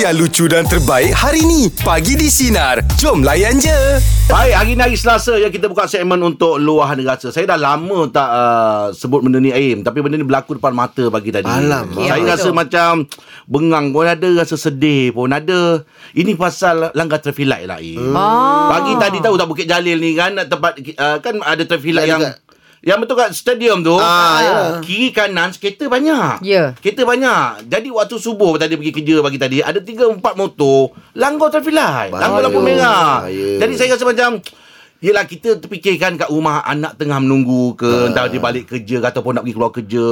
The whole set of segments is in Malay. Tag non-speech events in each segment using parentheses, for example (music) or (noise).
yang lucu dan terbaik hari ni. Pagi di Sinar. Jom layan je. Baik, hari ni hari Selasa yang kita buka segmen untuk luahan rasa. Saya dah lama tak uh, sebut benda ni Aim, tapi benda ni berlaku depan mata pagi tadi. Alamak. Saya Apa rasa macam bengang pun ada, rasa sedih pun ada. Ini pasal langgar traffic light lah Aim. Ah. Pagi tadi tahu tak Bukit Jalil ni kan tempat uh, kan ada traffic light Light yang dekat- yang betul kat stadium tu Ah, ya. Kiri kanan kereta banyak. Ya. Kereta banyak. Jadi waktu subuh tadi pergi kerja pagi tadi Ada 3-4 motor Langgar traffic light. Langgar lampu merah. Bahaya. Jadi saya rasa macam Yelah kita terfikirkan kat rumah Anak tengah menunggu ke Entah dia balik kerja ke Ataupun nak pergi keluar kerja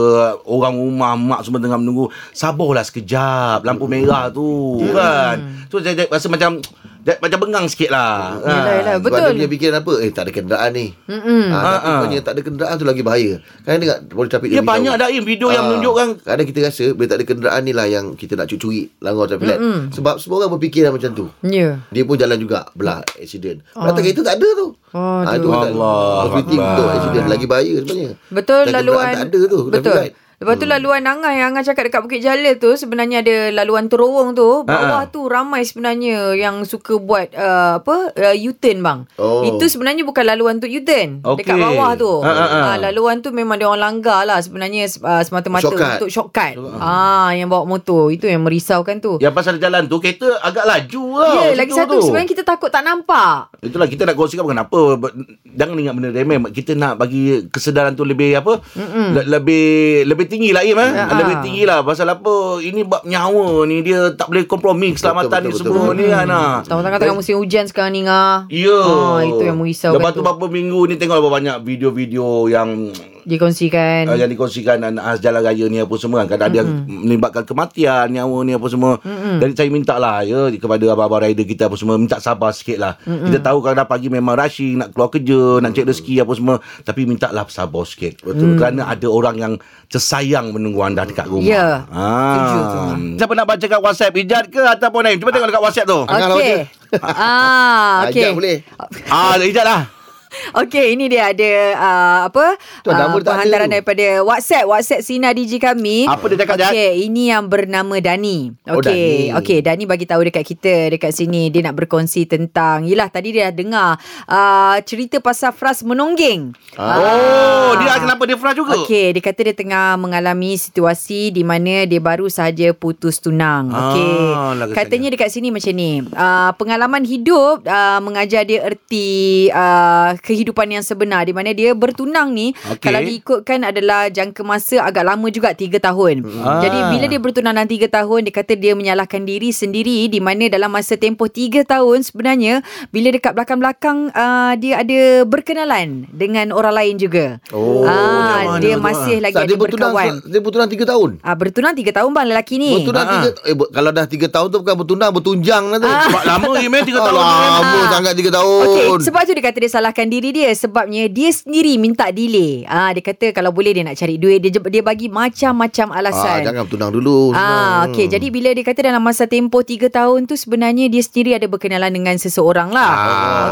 Orang rumah Mak semua tengah menunggu Sabarlah sekejap Lampu merah tu Kan? So saya rasa macam Macam bengang sikit lah Yelah, yelah. Sebab Betul. dia punya fikiran apa Eh tak ada kenderaan ni Mm-mm. ha, Tapi Ha, ha. tak ada kenderaan tu lagi bahaya Kan dengar Polis trafik Ya dia banyak dah Im Video yang Ah, menunjukkan Kadang kita rasa Bila tak ada kenderaan ni lah Yang kita nak curi Langgar traffic light Sebab semua orang berfikiran macam tu Ya. Dia pun jalan juga Belah accident Belakang kereta tak ada tu Aduh. Ah, tu tak- Allah Possibility Akbar. untuk accident Lagi bahaya sebenarnya Betul Dan laluan kenderaan Tak ada tu traffic Betul light. Lepas tu laluan Angah yang Angah cakap dekat Bukit Jalil tu sebenarnya ada laluan terowong tu. Bawah Ha-ha. tu ramai sebenarnya yang suka buat uh, apa uh, U-turn bang. Oh. Itu sebenarnya bukan laluan untuk U-turn. Okey. Dekat bawah tu. Ha, ha, ha. Ah, laluan tu memang dia orang langgar lah sebenarnya uh, semata-mata Shortcut. untuk shortcut. Ah yang bawa motor itu yang merisaukan tu. Yang pasal jalan tu Kereta agak laju lah Ya, situ lagi satu tu. sebenarnya kita takut tak nampak. Itulah kita nak kongsikan kenapa Jangan ingat benda remeh Kita nak bagi kesedaran tu lebih apa le- Lebih lebih tinggi lah Im eh? Ya. Lebih tinggi lah Pasal apa Ini bab nyawa ni Dia tak boleh kompromi Keselamatan betul, ni betul, semua betul. ni kan ah. Tengah-tengah tengah musim hujan sekarang ni ngah. Ya Ah, itu yang merisaukan Lepas tu tu. beberapa minggu ni Tengok berapa banyak video-video Yang Dikongsikan. uh, yang dikongsikan anak jalan raya ni apa semua kan kadang mm-hmm. dia melibatkan kematian nyawa ni apa semua mm-hmm. jadi saya minta lah ya kepada abang-abang rider kita apa semua minta sabar sikit lah mm-hmm. kita tahu kadang pagi memang rushing nak keluar kerja nak cek rezeki apa semua tapi minta lah sabar sikit betul kerana ada orang yang tersayang menunggu anda dekat rumah Ya. Tu. ah. siapa nak baca kat WhatsApp Ijat ke ataupun Naim cuba tengok dekat WhatsApp tu Okey. ah, okey. Ajak boleh ah Ijat lah Okey, ini dia ada uh, apa? Penghantaran tu. daripada WhatsApp, WhatsApp Sina DJ kami. Apa dia cakap? Okey, ini yang bernama Dani. Oh, Okey, Dani. okey, Dani bagi tahu dekat kita dekat sini dia nak berkongsi tentang yalah tadi dia dah dengar uh, cerita pasal Fras menonggeng. oh dia kenapa dia frust juga Okey, dia kata dia tengah mengalami situasi di mana dia baru sahaja putus tunang. Ah, Okey. lah Katanya dekat sini macam ni. Uh, pengalaman hidup uh, mengajar dia erti uh, kehidupan yang sebenar di mana dia bertunang ni Okey. kalau diikutkan adalah jangka masa agak lama juga 3 tahun. Ah. Jadi bila dia bertunang dalam 3 tahun dia kata dia menyalahkan diri sendiri di mana dalam masa tempoh 3 tahun sebenarnya bila dekat belakang-belakang uh, dia ada berkenalan dengan orang lain juga. Oh, ah, dia mana tu, masih ah? lagi Tak, ada dia bertunang berkawan. Dia bertunang 3 tahun Ah bertunang 3 tahun bang lelaki ni. Bertunang Ah, tiga eh, ber- Kalau dah 3 tahun tu Bukan bertunang Bertunjang lah tu sebab lama Im eh 3 tahun Lama sangat 3 tahun Okey, sebab tu dia kata dia salahkan diri dia sebabnya dia sendiri minta delay. Ah dia kata kalau boleh dia nak cari duit dia dia bagi macam-macam ah, alasan. Jangan bertunang dulu Ah, Senang. okey. Jadi bila dia kata dalam masa tempoh 3 tahun tu sebenarnya dia sendiri ada berkenalan dengan seseorang lah. Ah.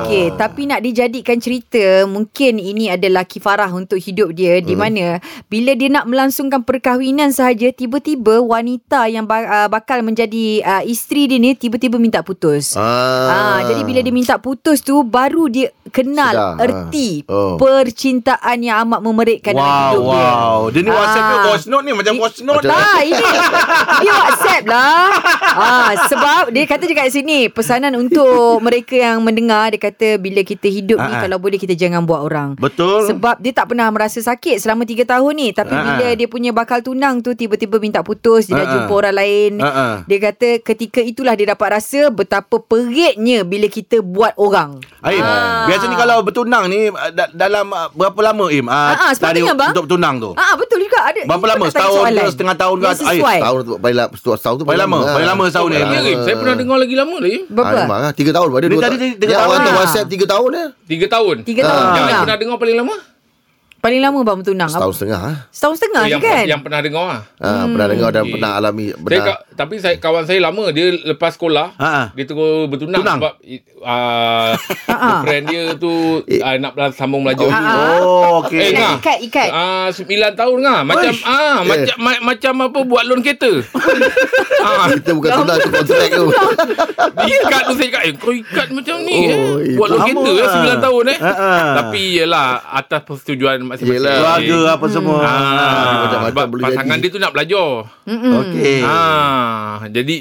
Okey, tapi nak dijadikan cerita, mungkin ini adalah kifarah untuk hidup dia di mana bila dia nak melangsungkan perkahwinan sahaja tiba-tiba wanita yang uh, bakal menjadi uh, isteri dia ni tiba-tiba minta putus. Ah, jadi bila dia minta putus tu baru dia kenal Erti. Oh. percintaan yang amat memerikkan dalam Wow, hidup dia. wow. Dia ni WhatsApp ke Ah. voice note ni macam voice note dah. Ah, ini dia WhatsApp lah. Ah, sebab dia kata je kat sini pesanan untuk mereka yang mendengar dia kata bila kita hidup ni Ah, ah. kalau boleh kita jangan buat orang. Betul. Sebab dia tak pernah merasa sakit selama 3 tahun ni tapi Ah, bila dia punya bakal tunang tu tiba-tiba minta putus dia dah Ah, ah. jumpa orang lain. Ah. Dia kata ketika itulah dia dapat rasa betapa peritnya bila kita buat orang. Aim, Ah. biasa ni kalau bertunang ni uh, da- dalam uh, berapa lama Im? Uh, Ah, ah, sepatutnya, bang. Untuk bertunang tu. Ah betul juga ada. Berapa lama? Setahun ke, setengah tahun ke? Sesuai. Tahun tu paling lama setahun tu Paling lama, lah. paling lama setahun ni. Ya, saya pernah dengar lagi lama lagi. Berapa? Ah, memang lah. Tiga tahun Dia Dia tadi tahun. tiga Dia tahun orang lah. tu WhatsApp tiga tahun ya. Tiga tahun. Tiga Ah. tahun Yang pernah dengar paling lama? Paling lama bang bertunang? Setahun setengah ah. Setahun setengah yang, je kan? yang pernah dengar lah. Ha, pernah dengar dan Okey. pernah alami Saya, benar. ka- tapi saya kawan saya lama dia lepas sekolah Ha, ha. dia terus bertunang Tunang. sebab uh, (laughs) friend dia tu uh, nak sambung belajar. Oh, okey. Eh, Ikat, ngah. ikat, ikat. Ah, sembilan tahun ngah. Macam Uish. ah, Eh. macam ma- macam apa buat loan kereta. (laughs) ah, Kita bukan tunang tu (laughs) kontrak tu. ikat tu saya ikat. Eh, kau ikat macam ni Oh, eh. itu Buat loan lama kereta eh, lah. sembilan tahun eh. Ha, ha. Tapi yelah atas persetujuan masing-masing. Yelah. Keluarga apa semua. Ah, Macam-macam sebab boleh pasangan jadi. dia tu nak belajar. Okey. Ah, jadi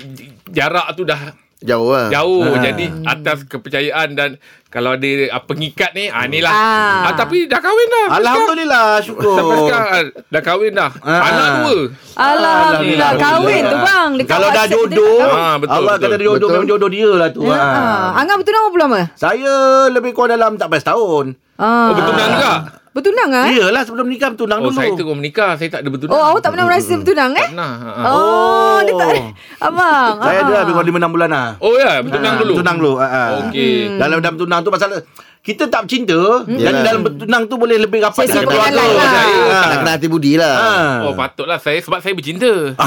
jarak tu dah Jauh lah. jauh. Ah. Jadi atas kepercayaan dan kalau ada pengikat ni, ah inilah. Ah. Ah. tapi dah kahwin dah. Alhamdulillah, syukur. Sampai sekarang dah kahwin dah. Ah. Anak dua. Alhamdulillah. Kahwin tu bang. Dekat Kalau dah jodoh. Ah, betul, Allah betul. kata dia jodoh, Betul. memang jodoh dia lah tu. Ah. Ha. Angah bertunang berapa lama? Saya lebih kurang dalam tak sampai setahun. Ah. Oh, bertunang juga? Bertunang ah? Iyalah sebelum nikah bertunang Oh, dulu. saya terus menikah. Saya tak ada bertunang. Oh, awak tak pernah merasa bertunang eh? Tak pernah. ha, ha. Oh, dia tak (laughs) Abang. Saya ah. ada lebih kurang 5 6 bulan lah. Oh ya, bertunang Ah, dulu. Bertunang dulu. Ha, ha. Okey. Dalam dalam bertunang tu pasal kita tak bercinta dan Yalah. dalam bertunang tu boleh lebih rapat Sesi dengan keluarga. lah. Saya Ha. Tak kena hati budi lah. Ha. Oh patutlah saya sebab saya bercinta. (laughs)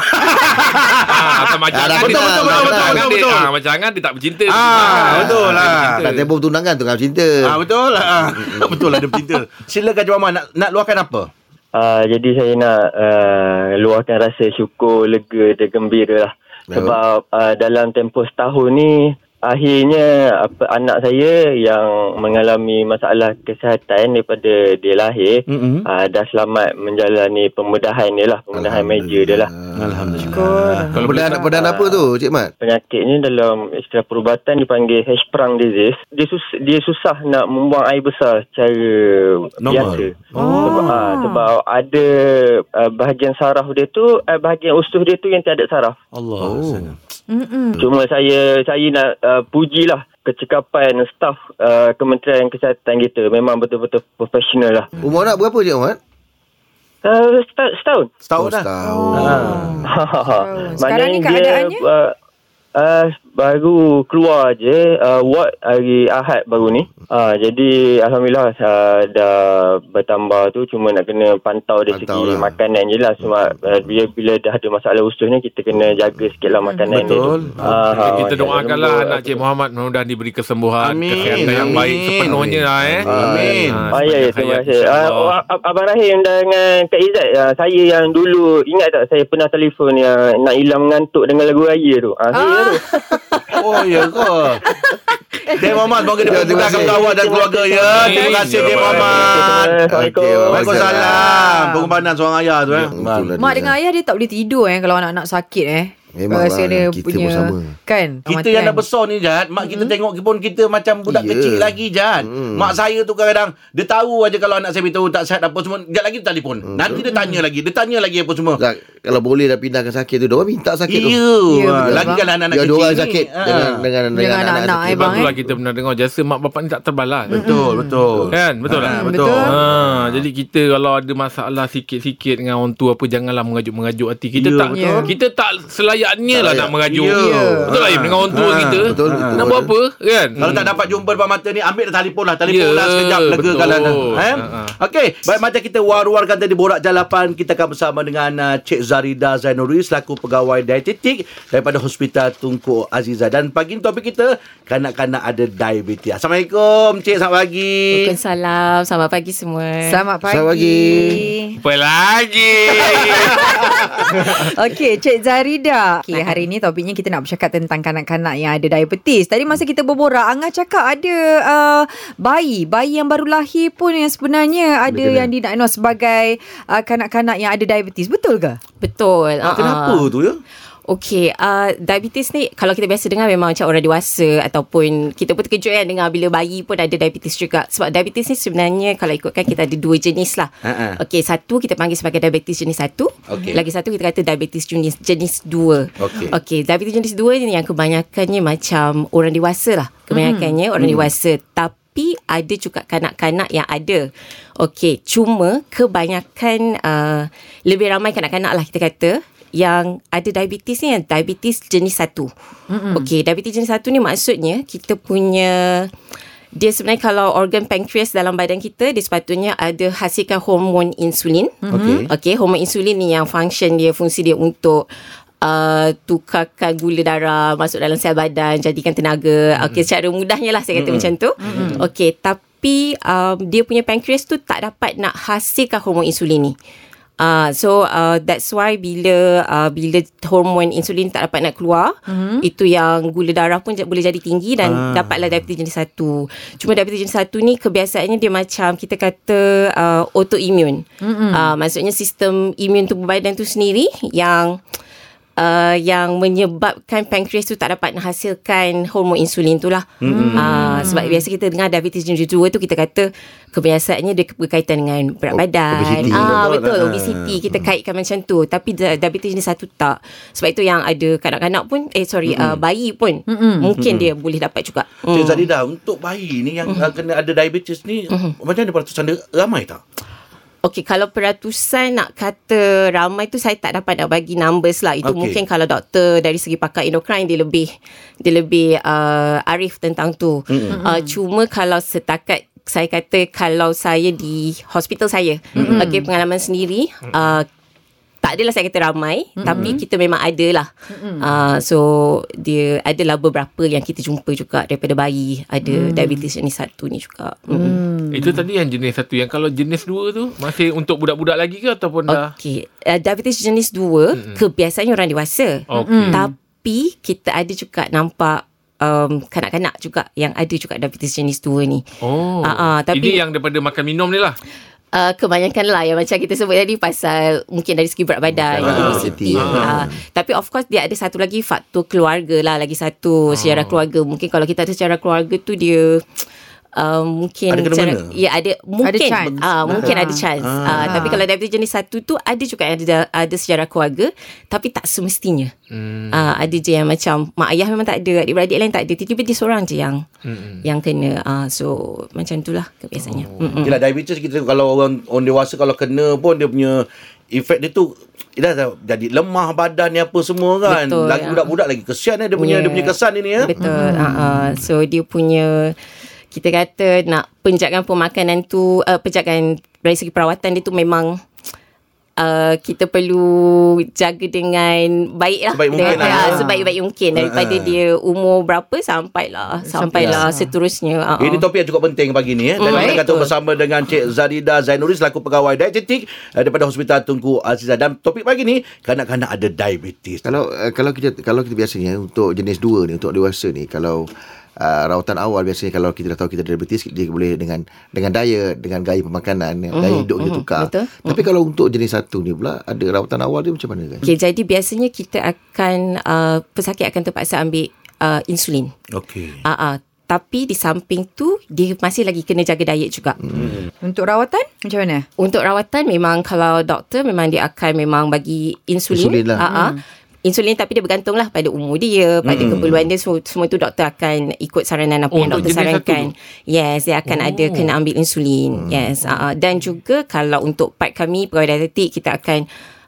ah, atau macam Ah, dia betul, tak- betul, betul, Angah betul, dia- betul. ah, Macam Angah dia tak bercinta. Ah, betul lah. bercinta. Tak tempoh bertunangan tu kan cinta. Ah betul lah. Ah. betul lah dia bercinta. Silakan Cik Muhammad nak nak luahkan apa? Uh, jadi saya nak uh, luahkan rasa syukur, lega dan gembira lah. Sebab uh, dalam tempoh setahun ni, akhirnya apa, anak saya yang mengalami masalah kesihatan daripada dia lahir, Mm-mm. uh, dah selamat menjalani pembedahan dia lah, pembedahan meja dia lah. Alhamdulillah. Kalau Pembedahan, apa tu Cik Mat? Penyakit ni dalam istilah perubatan dipanggil H-prong disease. Dia susah, dia susah nak membuang air besar secara Normal. biasa. Oh. Sebab, ah, sebab ada uh, bahagian saraf dia tu, uh, bahagian usus dia tu yang tiada saraf. Allah. Oh. Mm-mm. Cuma saya saya nak uh, pujilah kecekapan staf uh, Kementerian Kesihatan kita. Memang betul-betul profesional lah. Umur anak berapa Cik Mat? Uh, setahun. setahun. Setahun Oh, dah. setahun. (laughs) Sekarang ni keadaannya? Dia, uh, uh, baru keluar je uh, ward hari Ahad baru ni. Uh, jadi Alhamdulillah uh, dah bertambah tu cuma nak kena pantau dari Pantau segi lah. makanan je lah. Sebab uh, bila, bila dah ada masalah usus ni kita kena jaga sikit lah makanan Betul. dia tu. Ah, Okay, kita macam doakanlah lembut, anak Cik. Muhammad mudah-mudahan diberi kesembuhan, Amin, kesihatan yang baik sepenuhnya lah eh. Amin. Ah, Ah, ya, ya, terima kasih. Ah, oh, Ab- Abang Rahim dengan Kak Izzat, ah, saya yang dulu, ingat tak saya pernah telefon yang nak hilang mengantuk dengan lagu raya tu? Ah, saya Ah. Tu. Oh ya ke? (laughs) Cik Muhammad Semoga dia Ya, kasih. kawan dan keluarga ya Terima kasih Cik Muhammad Waalaikumsalam Pengorbanan seorang ayah tu eh Ya, lah Mak dengan ayah dia tak boleh tidur eh kalau anak-anak sakit eh. Memang Rasa lah, dia kita punya pun sama. kan. Kita yang dah besar ni Jad Mak kita tengok pun kita macam budak Ya. kecil lagi Jad Hmm. Mak saya tu kadang-kadang Dia tahu aja kalau anak saya beritahu tak sihat apa semua Sekejap lagi dia telefon Nanti dia tanya lagi Dia tanya lagi apa semua Tak, kalau boleh dah pindahkan sakit tu, dia orang minta sakit tu. Iya Ya, betul, Lagi bang. kalau anak-anak Biar kecil ni. sakit Ah. dengan dengan Dengan anak-anak, sakit. eh, Sebab bang, itulah kita pernah dengar jasa mak bapak ni tak terbalas. Betul betul Kan? Betul? Ah, Hmm, Betul. Ha, jadi kita kalau ada masalah sikit-sikit dengan orang tua apa janganlah mengajuk-mengajuk hati. Kita Ya, tak kita tak selayaknya Tak lah layak. nak mengajuk. Ya. Betul lah Im, dengan orang tua Ha, kita. betul, betul. Nak buat apa? Kan? Kalau tak dapat jumpa depan mata ni Ambil dah telefon lah Telefon Ya, lah sekejap Lega betul. kalau eh? Ha, ha. Okey Baik macam kita war-warkan tadi Borak Jalapan Kita akan bersama dengan uh, Cik Zarida Zainuri Selaku pegawai dietetik Daripada Hospital Tunku Aziza Dan pagi ni topik kita Kanak-kanak ada diabetes Assalamualaikum Cik selamat pagi Waalaikumsalam. Selamat pagi semua. Selamat pagi. Selamat pagi. Apa lagi? (laughs) Okey, Cik Zarida. Okey, hari ni topiknya kita nak bercakap tentang kanak-kanak yang ada diabetes. Tadi masa kita berborak, Angah cakap ada uh, bayi, bayi yang baru lahir pun yang sebenarnya ada kena. yang didiagnose sebagai uh, kanak-kanak yang ada diabetes. Betul ke? Betul. Ah, Kenapa Ah. tu ya? Okey, uh, diabetes ni kalau kita biasa dengar memang macam orang dewasa ataupun kita pun terkejut kan dengar bila bayi pun ada diabetes juga. Sebab diabetes ni sebenarnya kalau ikutkan kita ada dua jenis lah. Ha-ha. Okey, satu kita panggil sebagai diabetes jenis satu. Okey. Lagi satu kita kata diabetes jenis jenis dua. Okey. Okey, diabetes jenis dua ni yang kebanyakannya macam orang dewasa lah. Kebanyakannya orang dewasa. Tapi ada juga kanak-kanak yang ada. Okey, cuma kebanyakan uh, lebih ramai kanak-kanak lah kita kata yang ada diabetes ni yang diabetes jenis satu. Mm-hmm. Okey, diabetes jenis satu ni maksudnya kita punya dia sebenarnya kalau organ pankreas dalam badan kita dia sepatutnya ada hasilkan hormon insulin. Okey. Okey, hormon insulin ni yang function dia fungsi dia untuk uh, tukarkan gula darah masuk dalam sel badan jadikan tenaga. Okey, secara mudahnya lah saya kata macam tu. Okey, tapi um, dia punya pankreas tu tak dapat nak hasilkan hormon insulin ni. Uh, so uh, that's why bila uh, bila hormon insulin tak dapat nak keluar mm-hmm. itu yang gula darah pun j- boleh jadi tinggi dan Ah. dapatlah diabetes jenis 1. Cuma diabetes jenis 1 ni kebiasaannya dia macam kita kata uh, autoimmune. Mm-hmm. Uh, maksudnya sistem imun tubuh badan tu sendiri yang uh, yang menyebabkan pankreas tu tak dapat menghasilkan hormon insulin tu lah. Mm-hmm. Uh, sebab biasa kita dengar diabetes jenis 2 tu kita kata kebiasaannya dia berkaitan dengan berat O- badan. obesity. Ah Betul. betul, Ah. obesity kita kaitkan macam tu. Tapi di- diabetes jenis 1 tak. Sebab itu yang ada kanak-kanak pun eh sorry mm-hmm. uh, bayi pun mm-hmm. mungkin dia boleh dapat juga. Cik Mm. Zalidah, untuk bayi ni yang uh, kena ada diabetes ni, macam mana peratusan dia ramai tak? Okey, kalau peratusan nak kata ramai tu saya tak dapat nak bagi numbers lah. Itu okay. mungkin kalau doktor dari segi pakar endokrin dia lebih dia lebih uh, arif tentang tu. Mm-hmm. Uh, cuma kalau setakat saya kata kalau saya di hospital saya, mm-hmm. okey pengalaman sendiri uh, tak adalah saya kata ramai mm-hmm. tapi kita memang ada lah mm-hmm. uh, so dia adalah beberapa yang kita jumpa juga daripada bayi ada mm. diabetes jenis satu ni juga mm. Itu tadi yang jenis satu Yang kalau jenis dua tu Masih untuk budak-budak lagi ke Ataupun dah Okey, uh, diabetes jenis 2 mm-hmm. kebiasaannya orang dewasa. Okey. Tapi kita ada juga nampak um, kanak-kanak juga yang ada juga diabetes jenis 2 ni. Oh Ah, ah, tapi- Ini yang daripada makan minum ni lah Uh, kebanyakan lah yang macam kita sebut tadi pasal mungkin dari segi berat badan, Ah, obesity. ah. Uh, tapi of course dia ada satu lagi faktor keluarga lah, lagi satu sejarah keluarga. Mungkin kalau kita ada sejarah keluarga tu dia Uh, mungkin Ada kena-mena? ya ada mungkin chance. ah mungkin Ah. ada chance Ah. ah. tapi kalau diabetes jenis satu tu ada juga yang ada ada sejarah keluarga tapi tak semestinya hmm. ah ada je yang macam mak ayah memang tak ada adik-beradik lain tak ada tiba-tiba dia seorang je yang hmm. yang kena ah so macam itulah kebiasaannya oh. Yelah diabetes kita kalau orang orang dewasa kalau kena pun dia punya efek dia tu dah jadi lemah badan ni apa semua kan. Betul, lagi ya. budak-budak lagi kesian eh dia punya Yeah. dia punya kesan ini ya. Betul. Hmm. Uh, uh, so dia punya kita kata nak penjagaan pemakanan tu uh, penjagaan dari segi perawatan dia tu memang uh, kita perlu jaga dengan baik lah. Sebaik mungkin Dengan- lah. ah, Sebaik-baik mungkin. Daripada Ah, ah. dia umur berapa sampailah. Sampailah seterusnya. Uh, Ini topik yang cukup penting pagi ni eh. Dan Baik. kita kata bersama dengan Cik Zadida Zainuddin selaku pegawai dietetik eh, daripada Hospital Tunku Azizah dan topik pagi ni kanak-kanak ada diabetes. Kalau uh, kalau kita kalau kita biasanya untuk jenis 2 ni untuk dewasa ni kalau uh, rawatan awal biasanya kalau kita dah tahu kita ada diabetes dia boleh dengan dengan diet dengan gaya pemakanan mm-hmm. gaya hidup kita tukar. betul. Tapi kalau untuk jenis 1 ni pula ada rawatan awal dia macam mana kan? Okay, jadi biasanya kita akan uh, pesakit akan terpaksa ambil uh, insulin. Okey. Ah, uh, tapi di samping tu dia masih lagi kena jaga diet juga. Hmm. Untuk rawatan macam mana? Untuk rawatan memang kalau doktor memang dia akan memang bagi insulin. Insulin lah. Ah, ah. Insulin tapi dia bergantung lah pada umur dia, pada Hmm. keperluan dia. Semua, semua tu doktor akan ikut saranan apa Oh, yang doktor sarankan. satu Yes, dia akan ada kena ambil insulin. Yes. ah, ah. Dan juga kalau untuk part kami pegawai dietetik kita akan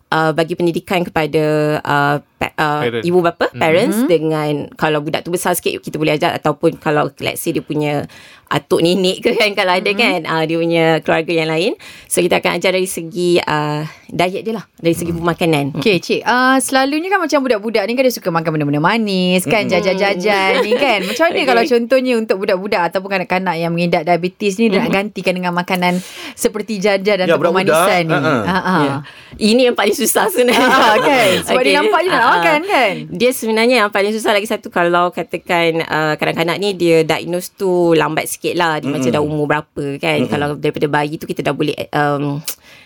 uh, bagi pendidikan kepada uh, uh, Parent. ibu bapa, parents dengan kalau budak tu besar sikit kita boleh ajar ataupun kalau let's say dia punya atuk nenek ke kan kalau ada kan uh, dia punya keluarga yang lain. So kita akan ajar dari segi uh, diet dia lah, dari segi pemakanan. Okay cik uh, Selalunya kan macam budak-budak ni kan Dia suka makan benda-benda manis Kan jajan-jajan ni kan Macam mana (laughs) Okay. kalau contohnya Untuk budak-budak Ataupun kanak-kanak Yang mengidap diabetes ni Dia nak gantikan dengan makanan Seperti jajan Ya, Atau budak-budak, pemanisan ni. Ha, ha. Ya. Ini yang paling susah sebenarnya. Kan? (laughs) Sebab dia nampak je nak Ah, ah. makan, kan? Dia sebenarnya yang paling susah lagi satu kalau katakan uh, kanak-kanak ni dia diagnose tu lambat sikit lah. Dia mm. macam dah umur berapa kan. Mm. Kalau daripada bayi tu kita dah boleh um,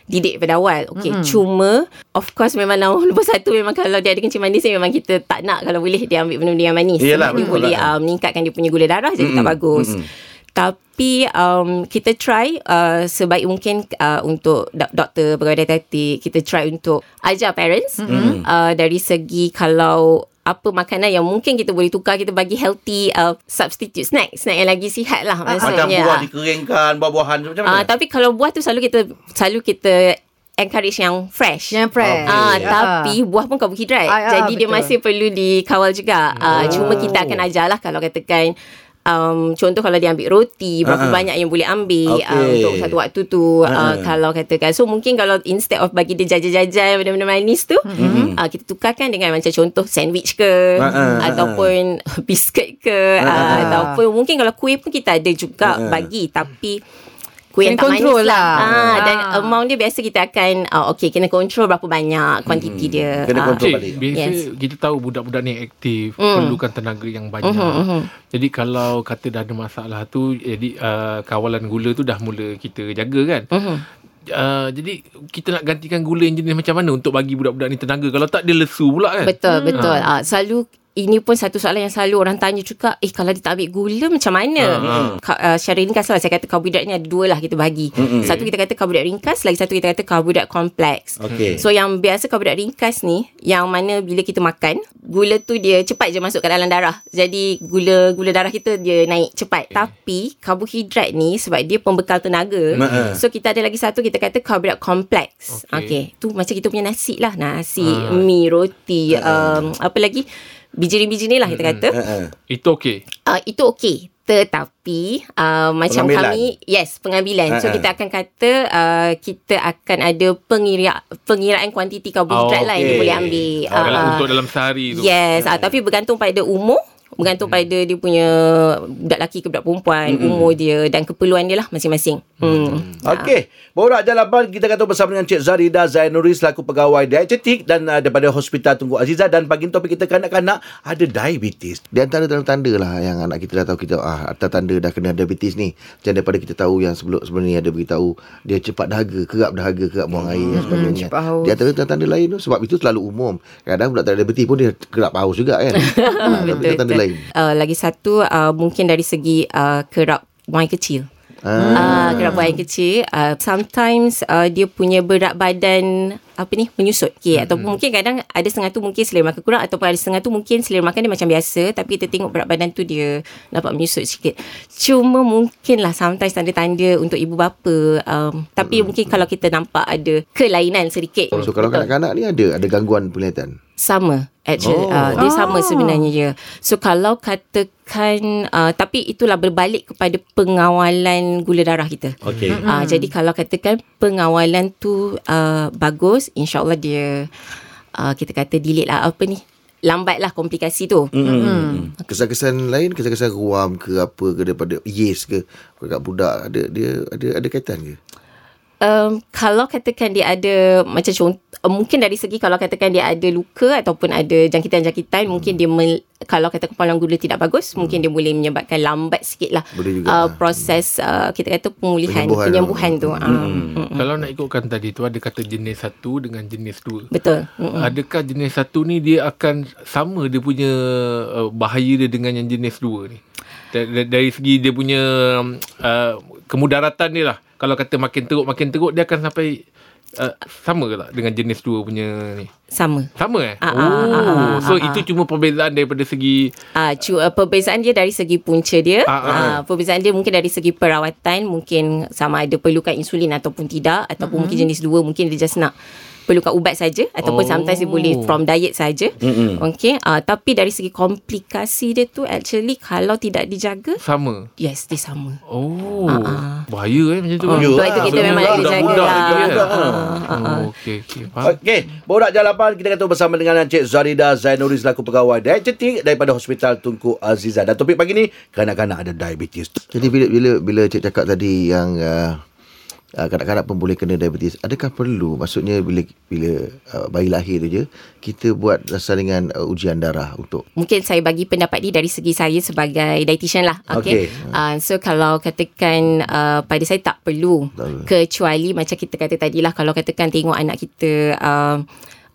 didik pada awal. Okay, mm. cuma of course memang nombor satu memang kalau dia ada kencing manis ni memang kita tak nak kalau boleh dia ambil benda-benda yang manis. Yelah, Sebab dia boleh lah. uh, meningkatkan dia punya gula darah jadi tak bagus. Tapi um, kita try uh, sebaik mungkin uh, untuk dok- doktor pegawai dietetik kita try untuk ajar parents mm-hmm. uh, dari segi kalau apa makanan yang mungkin kita boleh tukar kita bagi healthy uh, substitute snack snack yang lagi sihat lah Macam maksudnya buah dikeringkan, buah-buahan macam uh, mana? tapi kalau buah tu selalu kita selalu kita encourage yang fresh Yang fresh Ah, Okay. tapi buah pun karbohidrat. Ah, ah, Jadi dia betul. masih perlu dikawal juga. Ah, cuma kita akan ajarlah kalau katakan um, contoh kalau dia ambil roti berapa ah. banyak yang boleh ambil Okey. uh, untuk satu waktu tu Ah, uh, ah. kalau katakan so mungkin kalau instead of bagi dia jajan-jajan benda-benda manis tu Mm-hmm. uh, kita tukarkan dengan macam contoh sandwich ke ah, ataupun (laughs) biskut ke Ah, uh, ataupun mungkin kalau kuih pun kita ada juga ah. bagi tapi kuih yang Kena tak manis lah. lah. Ah, dan amount dia biasa kita akan uh, okay kena control berapa banyak kuantiti dia. Hmm. Kena Ah. control Cik, balik. biasa Yes. kita tahu budak-budak ni aktif, Mm. perlukan tenaga yang banyak. Mhm, mhm. Jadi kalau kata dah ada masalah tu, jadi uh, kawalan gula tu dah mula kita jaga kan. Mhm. Uh, jadi kita nak gantikan gula yang jenis macam mana untuk bagi budak-budak ni tenaga. Kalau tak dia lesu pula kan. Betul betul. Ah selalu ini pun satu soalan yang selalu orang tanya juga eh kalau dia tak ambil gula macam mana? Ha, Ka, uh, secara ringkas lah saya kata karbohidrat ni ada dua lah kita bagi. Mm-mm. satu kita kata karbohidrat ringkas lagi satu kita kata karbohidrat kompleks. Okey. so yang biasa karbohidrat ringkas ni yang mana bila kita makan gula tu dia cepat je masuk ke dalam darah. Jadi gula gula darah kita dia naik cepat. Tapi karbohidrat ni sebab dia pembekal tenaga. Ma- so kita ada lagi satu kita kata karbohidrat kompleks. Okey. okey. Tu macam kita punya nasi lah. Nasi Ah. mi roti um, apa lagi biji-biji ni lah kita kata Ha, ha. Itu okey. uh, itu okey tetapi uh, macam Pengambilan. kami yes pengambilan so Ha, ha. kita akan kata uh, kita akan ada pengira pengiraan kuantiti karbohidrat Oh, lah yang dia boleh ambil Ah, Dalam untuk dalam sehari tu. yes uh, tapi bergantung pada umur bergantung pada dia punya budak lelaki ke budak perempuan umur dia dan keperluan dia lah masing-masing hmm. Okey, Borak Jalapan kita kata bersama dengan Cik Zarida Zainuri selaku pegawai dietetik dan uh, daripada Hospital Tunku Azizah dan pagi topik kita kanak-kanak ada diabetes. Di antara tanda-tanda lah yang anak kita dah tahu kita ah atas tanda dah kena diabetes ni. Macam daripada kita tahu yang sebelum sebelum ni ada beritahu dia cepat dahaga, kerap dahaga, kerap buang air dan sebagainya. cepat haus. Di antara tanda-tanda lain tu sebab itu selalu umum. Kadang budak tak ada diabetes pun dia kerap haus juga kan. ha, (laughs) tapi tanda betul. Lain. Uh, lagi satu uh, mungkin dari segi uh, kerap buang air kecil Ah. Ah, kerap buang air kecil uh, sometimes uh, dia punya berat badan apa ni menyusut okay. Hmm. ataupun mungkin kadang ada setengah tu mungkin selera makan kurang ataupun ada setengah tu mungkin selera makan dia macam biasa tapi kita tengok berat badan tu dia dapat menyusut sikit cuma mungkin lah sometimes tanda-tanda untuk ibu bapa um, tapi mungkin kalau kita nampak ada kelainan sedikit Hmm. So kalau Betul. kanak-kanak ni ada ada gangguan penglihatan. sama actually oh. uh, dia sama sebenarnya je so kalau katakan uh, tapi itulah berbalik kepada pengawalan gula darah kita Okey. mm-hmm. uh, jadi kalau katakan pengawalan tu uh, bagus insyaallah dia uh, kita kata delete lah. Apa ni? Lambat lah komplikasi tu. Hmm. Kesan-kesan lain, kesan-kesan ruam ke apa ke daripada yes ke? Kat budak ada dia ada ada kaitan ke? Um, kalau katakan dia ada macam contoh uh, mungkin dari segi kalau katakan dia ada luka ataupun ada jangkitan-jangkitan mungkin dia mel, kalau kata kepalan gula tidak bagus mungkin dia boleh menyebabkan lambat sikit lah juga, uh, proses uh, kita kata pemulihan Penyembuhan. penyembuhan, tu uh, mm. Kalau nak ikutkan tadi tu ada kata jenis satu dengan jenis dua. betul Mm-mm. Adakah jenis satu ni dia akan sama dia punya uh, bahaya dia dengan yang jenis dua ni? Dari, dari- dari segi dia punya uh, kemudaratan dia lah. Kalau kata makin teruk makin teruk dia akan sampai uh, sama ke tak dengan jenis dua punya ni? sama Sama eh? Ah, oh, ah, ah, ah, so ah, itu cuma perbezaan daripada segi Ah, cu, uh, perbezaan dia dari segi punca dia. Ah, ah. Ah, perbezaan dia mungkin dari segi perawatan mungkin sama ada perlukan insulin ataupun tidak ataupun mungkin jenis dua mungkin dia just nak perlukan ubat saja ataupun Oh. sometimes dia boleh from diet saja. Okey. Ah, tapi dari segi komplikasi dia tu actually kalau tidak dijaga sama. yes dia sama. Oh, Ah, bahaya eh macam tu. Oh, Ya, sebab itu kita sebab memang nak kena jaga lah. kan? Ah, Oh, okey okey. Okey, Borak Jalapan kita kata bersama dengan Encik Zarida Zainuri selaku pegawai dietetik daripada Hospital Tunku Azizah. Dan topik pagi ni kanak-kanak ada diabetes. Jadi bila bila bila cik cakap tadi yang uh, uh, kanak-kanak pun boleh kena diabetes, adakah perlu maksudnya bila bila uh, bayi lahir tu je kita buat saringan uh, ujian darah untuk Mungkin saya bagi pendapat ni dari segi saya sebagai dietitian lah. Okey. Okay. Uh, so kalau katakan uh, pada saya tak perlu. Betul. Kecuali macam kita kata tadi lah. Kalau katakan tengok anak kita... Uh,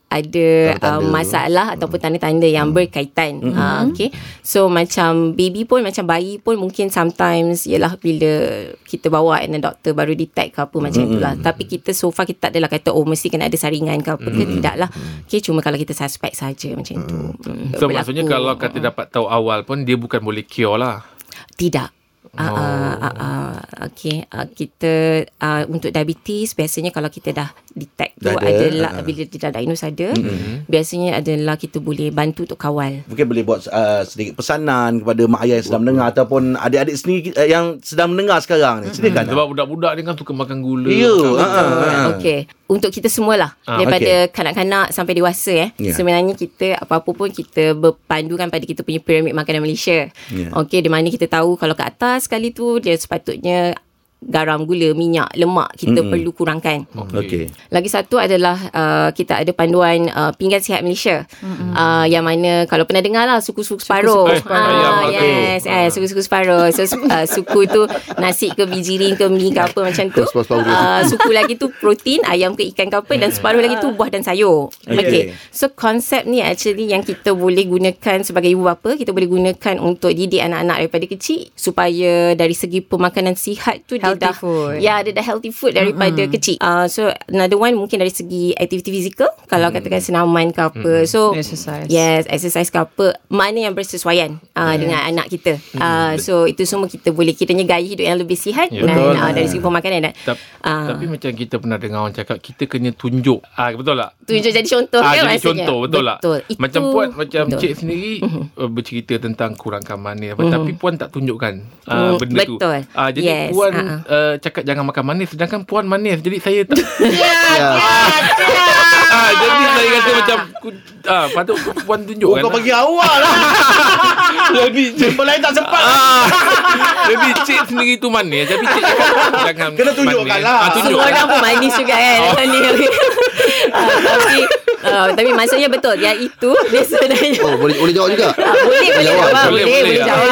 ada uh, Tanda-tanda. masalah ataupun tanda-tanda yang berkaitan. Mm-hmm. Uh, okay. So macam baby pun macam bayi pun mungkin sometimes ialah bila kita bawa and doktor baru detect ke apa macam itulah. Tapi kita so far kita tak adalah kata oh mesti kena ada saringan ke apa ke tidak lah. Okay cuma kalau kita suspect saja macam itu. Mm. So Berlaku. maksudnya kalau kata dapat tahu awal pun dia bukan boleh cure lah. Tidak. Uh, uh, uh, uh, okay, uh, kita uh, untuk diabetes biasanya kalau kita dah detect tu Dah ada, adalah uh-uh. bila dia dah diagnose ada, mm-hmm. biasanya adalah kita boleh bantu untuk kawal. Mungkin boleh buat uh, sedikit pesanan kepada mak ayah yang sedang mendengar ataupun adik-adik sendiri uh, yang sedang mendengar sekarang ni. Silakan. Sebab budak-budak ni kan suka makan gula. Ya, ha, ha, ha. Okey, untuk kita semualah Ah, daripada kanak-kanak sampai dewasa eh. Ya. Sebenarnya kita apa-apa pun kita berpandukan pada kita punya piramid makanan Malaysia. Ya. Okey, di mana kita tahu kalau ke atas sekali tu dia sepatutnya garam, gula, minyak, lemak kita Mm-mm. perlu kurangkan. Okey. Lagi satu adalah uh, kita ada panduan uh, pinggan sihat Malaysia. Mm-hmm. Uh, yang mana kalau pernah dengar lah suku-suku separuh. Suku-suku separuh. Ayam Ah, apa tu? yes, eh, suku-suku separuh. So su- uh, suku tu nasi ke biji ring ke mi ke apa macam tu. Uh, suku lagi tu protein, ayam ke ikan ke apa dan separuh lagi tu buah dan sayur. Okay. Okay. So konsep ni actually yang kita boleh gunakan sebagai ibu bapa, kita boleh gunakan untuk didik anak-anak daripada kecil supaya dari segi pemakanan sihat tu Healthy dia dah food. Ya, dia dah healthy food daripada mm-hmm. kecil. Uh, so another one mungkin dari segi aktiviti fizikal kalau mm-hmm. katakan senaman ke apa. So Exercise. Yes, exercise ke apa. Mana yang bersesuaian uh, yes. dengan anak kita. Uh, so itu semua kita boleh kiranya gaya hidup yang lebih sihat Ya, dan betul. uh, dari segi pemakanan dan Tapi, Ah. tapi macam kita pernah dengar orang cakap kita kena tunjuk. Ah betul tak? tunjuk jadi contoh ah, kan jadi maksudnya. contoh betul, betul. tak? Macam puan macam betul. cik sendiri uh, bercerita tentang kurangkan manis apa tapi puan tak tunjukkan uh, Mm, benda tu. betul. Ah jadi Yes, puan ah, uh, cakap jangan makan manis sedangkan puan manis. Jadi saya tak (laughs) Ya. (laughs) ah jadi saya kata macam ku- ah patut puan tunjuk Oh, kan. kau bagi awal lah. (laughs) jadi Jumpa lain tak sempat. Ah, jadi cik sendiri tu manis tapi cik jangan Kena tunjukkan manis. lah. Ah, tunjuk. Semua orang pun manis juga kan Oh. Uh, tapi uh, tapi maksudnya betul yang itu dia sebenarnya Oh, boleh boleh jawab juga. Ah, boleh boleh jawab. Boleh, boleh boleh. boleh jawab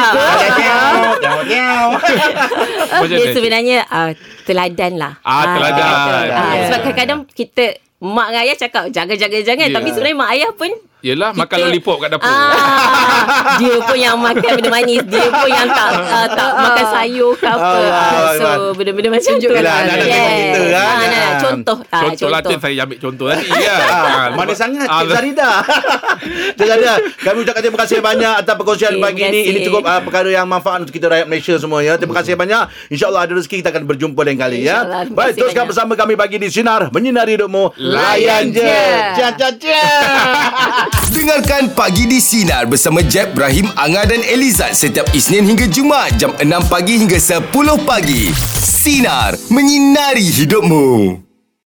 dia sebenarnya uh, teladan lah Ah, teladan. Ah, Yeah. sebab kadang-kadang kita mak dengan ayah cakap jaga-jaga jangan Yeah. tapi sebenarnya mak ayah pun Yelah makan kita- lollipop kat dapur. Ah, (laughs) dia pun yang makan benda manis Dia pun yang tak uh, (laughs) tak makan sayur ke apa Ah, So benda-benda macam tu Yelah, anak-anak tengok kita kan. Ah, anak-anak. Ah. Contoh ah, Contoh lah tu saya ambil contoh tadi (laughs) ya. Ah, manis sangat Ah, Cik Zarida Cik Zarida Kami ucapkan terima kasih banyak Atas perkongsian Terima pagi ini. Ini cukup uh, perkara yang manfaat Untuk kita rakyat Malaysia semua ya. Terima kasih banyak InsyaAllah ada rezeki Kita akan berjumpa lain kali ya. Baik teruskan banyak. bersama kami Pagi di Sinar Menyinari hidupmu Layan je Cia cia cia Dengarkan Pagi di Sinar bersama Jeb, Ibrahim, Anga dan Elizad setiap Isnin hingga Jumaat jam 6 pagi hingga 10 pagi. Sinar. Menyinari hidupmu.